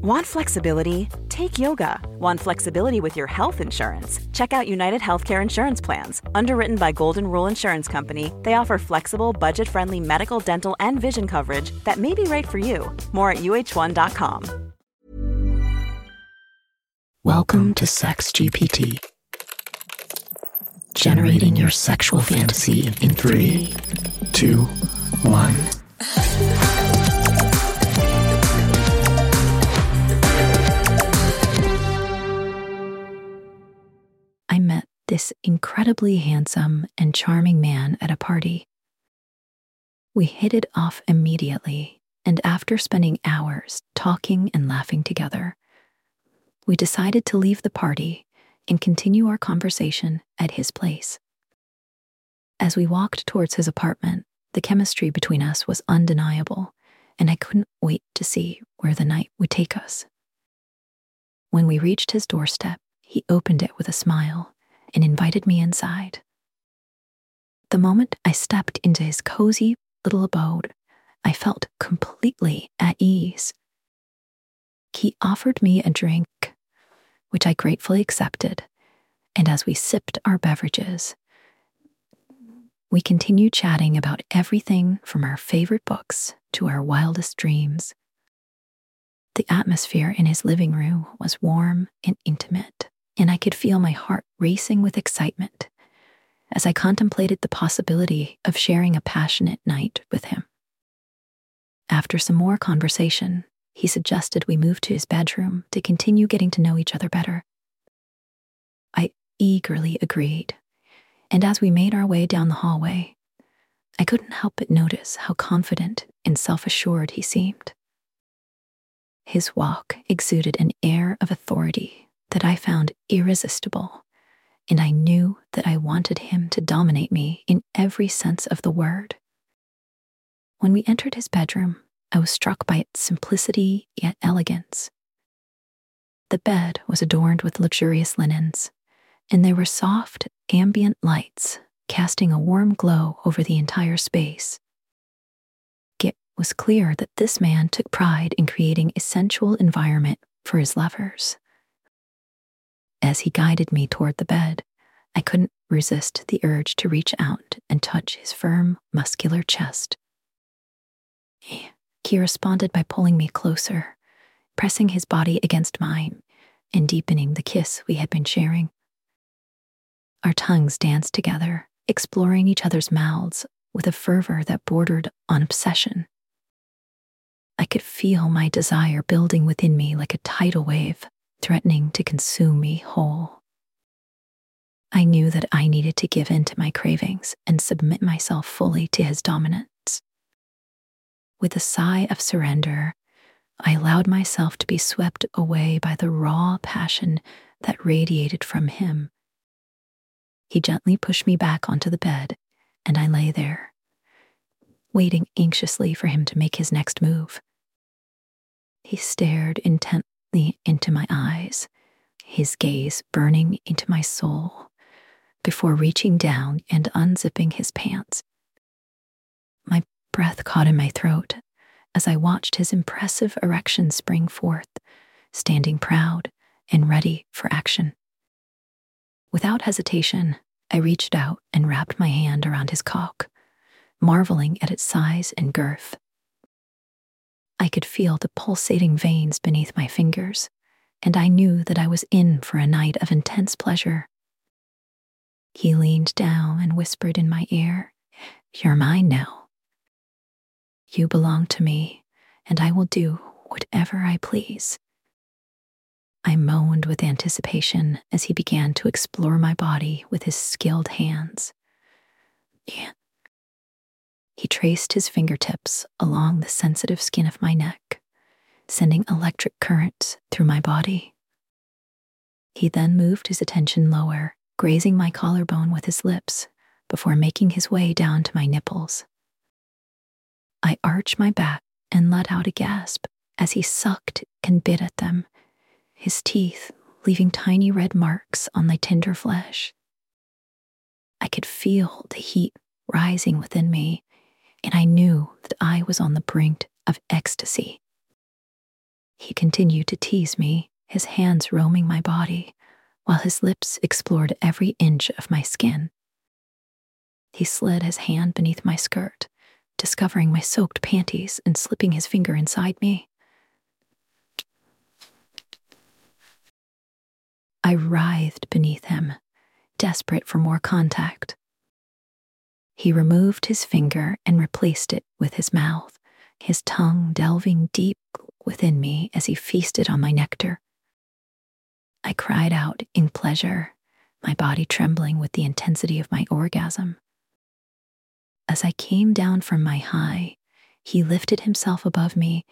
Want flexibility? Take yoga. Want flexibility with your health insurance? Check out United Healthcare Insurance Plans. Underwritten by Golden Rule Insurance Company, they offer flexible, budget friendly medical, dental, and vision coverage that may be right for you. More at uh1.com. Welcome to Sex GPT. Generating your sexual fantasy in three, two, one. This incredibly handsome and charming man at a party. We hit it off immediately, and after spending hours talking and laughing together, we decided to leave the party and continue our conversation at his place. As we walked towards his apartment, the chemistry between us was undeniable, and I couldn't wait to see where the night would take us. When we reached his doorstep, he opened it with a smile and invited me inside. The moment I stepped into his cozy little abode, I felt completely at ease. He offered me a drink, which I gratefully accepted, and as we sipped our beverages, we continued chatting about everything from our favorite books to our wildest dreams. The atmosphere in his living room was warm and intimate, and I could feel my heart racing with excitement as I contemplated the possibility of sharing a passionate night with him. After some more conversation, he suggested we move to his bedroom to continue getting to know each other better. I eagerly agreed, and as we made our way down the hallway, I couldn't help but notice how confident and self assured he seemed. His walk exuded an air of authority that I found irresistible, and I knew that I wanted him to dominate me in every sense of the word. When we entered his bedroom, I was struck by its simplicity yet elegance. The bed was adorned with luxurious linens, and there were soft, ambient lights casting a warm glow over the entire space. It was clear that this man took pride in creating a sensual environment for his lovers. As he guided me toward the bed, I couldn't resist the urge to reach out and touch his firm, muscular chest. He responded by pulling me closer, pressing his body against mine, and deepening the kiss we had been sharing. Our tongues danced together, exploring each other's mouths with a fervor that bordered on obsession. I could feel my desire building within me like a tidal wave, threatening to consume me whole. I knew that I needed to give in to my cravings and submit myself fully to his dominance. With a sigh of surrender, I allowed myself to be swept away by the raw passion that radiated from him. He gently pushed me back onto the bed, and I lay there, waiting anxiously for him to make his next move. He stared intently into my eyes, his gaze burning into my soul, before reaching down and unzipping his pants. My breath caught in my throat as I watched his impressive erection spring forth, standing proud and ready for action. Without hesitation, I reached out and wrapped my hand around his cock, marveling at its size and girth. I could feel the pulsating veins beneath my fingers, and I knew that I was in for a night of intense pleasure. He leaned down and whispered in my ear, You're mine now. You belong to me, and I will do whatever I please. I moaned with anticipation as he began to explore my body with his skilled hands. Yeah. He traced his fingertips along the sensitive skin of my neck, sending electric currents through my body. He then moved his attention lower, grazing my collarbone with his lips before making his way down to my nipples. I arched my back and let out a gasp as he sucked and bit at them his teeth leaving tiny red marks on my tender flesh. I could feel the heat rising within me, and I knew that I was on the brink of ecstasy. He continued to tease me, his hands roaming my body, while his lips explored every inch of my skin. He slid his hand beneath my skirt, discovering my soaked panties and slipping his finger inside me. I writhed beneath him, desperate for more contact. He removed his finger and replaced it with his mouth, his tongue delving deep within me as he feasted on my nectar. I cried out in pleasure, my body trembling with the intensity of my orgasm. As I came down from my high, he lifted himself above me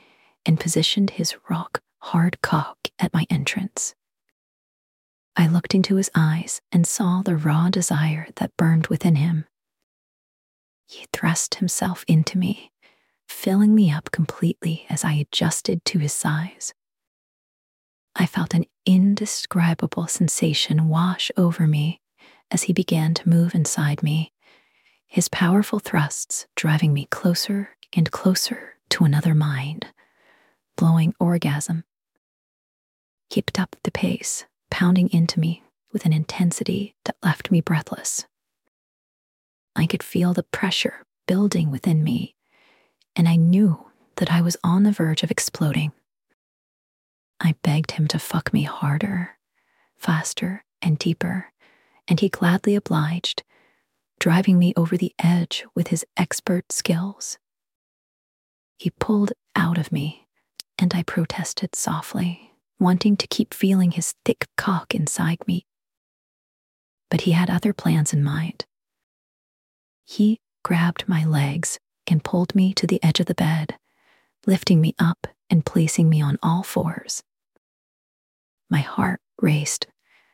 and positioned his rock hard cock at my entrance. I looked into his eyes and saw the raw desire that burned within him. He thrust himself into me, filling me up completely as I adjusted to his size. I felt an indescribable sensation wash over me as he began to move inside me, his powerful thrusts driving me closer and closer to another mind, blowing orgasm. Kept up the pace pounding into me with an intensity that left me breathless. I could feel the pressure building within me, and I knew that I was on the verge of exploding. I begged him to fuck me harder, faster, and deeper, and he gladly obliged, driving me over the edge with his expert skills. He pulled out of me, and I protested softly wanting to keep feeling his thick cock inside me. But he had other plans in mind. He grabbed my legs and pulled me to the edge of the bed, lifting me up and placing me on all fours. My heart raced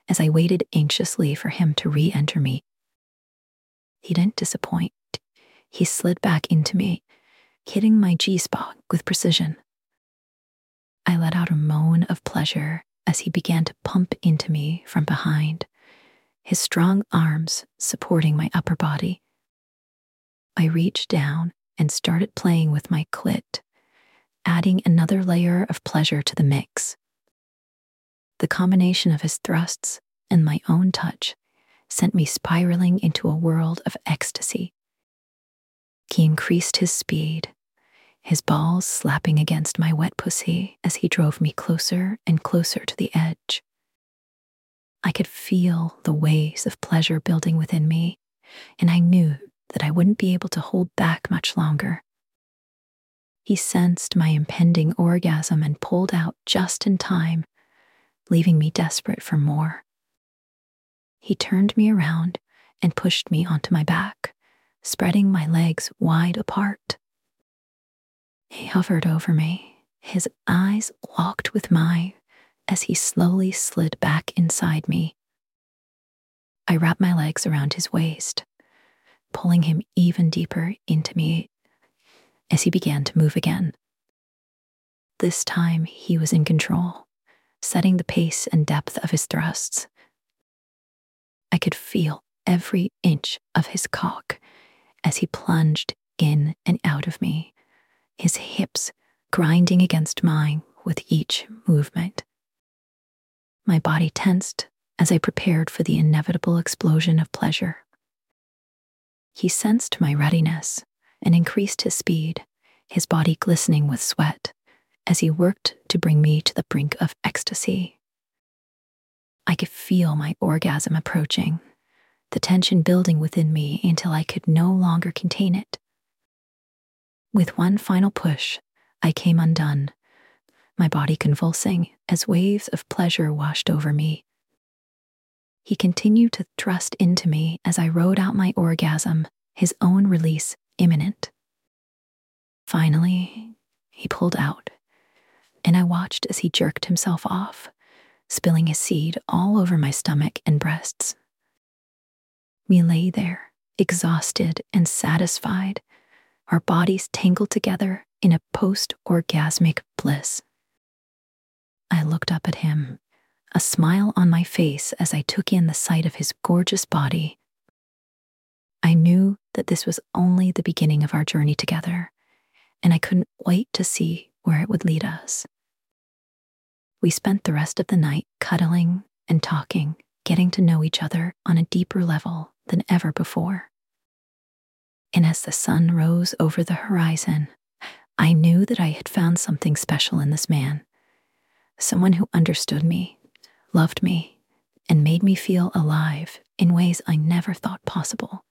as I waited anxiously for him to re enter me. He didn't disappoint. He slid back into me, hitting my G spot with precision. I let out a moan of pleasure as he began to pump into me from behind, his strong arms supporting my upper body. I reached down and started playing with my clit, adding another layer of pleasure to the mix. The combination of his thrusts and my own touch sent me spiraling into a world of ecstasy. He increased his speed, his balls slapping against my wet pussy as he drove me closer and closer to the edge. I could feel the waves of pleasure building within me, and I knew that I wouldn't be able to hold back much longer. He sensed my impending orgasm and pulled out just in time, leaving me desperate for more. He turned me around and pushed me onto my back, spreading my legs wide apart. He hovered over me, his eyes locked with mine as he slowly slid back inside me. I wrapped my legs around his waist, pulling him even deeper into me as he began to move again. This time he was in control, setting the pace and depth of his thrusts. I could feel every inch of his cock as he plunged in and out of me his hips grinding against mine with each movement. My body tensed as I prepared for the inevitable explosion of pleasure. He sensed my readiness and increased his speed, his body glistening with sweat, as he worked to bring me to the brink of ecstasy. I could feel my orgasm approaching, the tension building within me until I could no longer contain it. With one final push, I came undone, my body convulsing as waves of pleasure washed over me. He continued to thrust into me as I rode out my orgasm, his own release imminent. Finally, he pulled out, and I watched as he jerked himself off, spilling his seed all over my stomach and breasts. We lay there, exhausted and satisfied, our bodies tangled together in a post orgasmic bliss. I looked up at him, a smile on my face as I took in the sight of his gorgeous body. I knew that this was only the beginning of our journey together, and I couldn't wait to see where it would lead us. We spent the rest of the night cuddling and talking, getting to know each other on a deeper level than ever before. And as the sun rose over the horizon, I knew that I had found something special in this man. Someone who understood me, loved me, and made me feel alive in ways I never thought possible.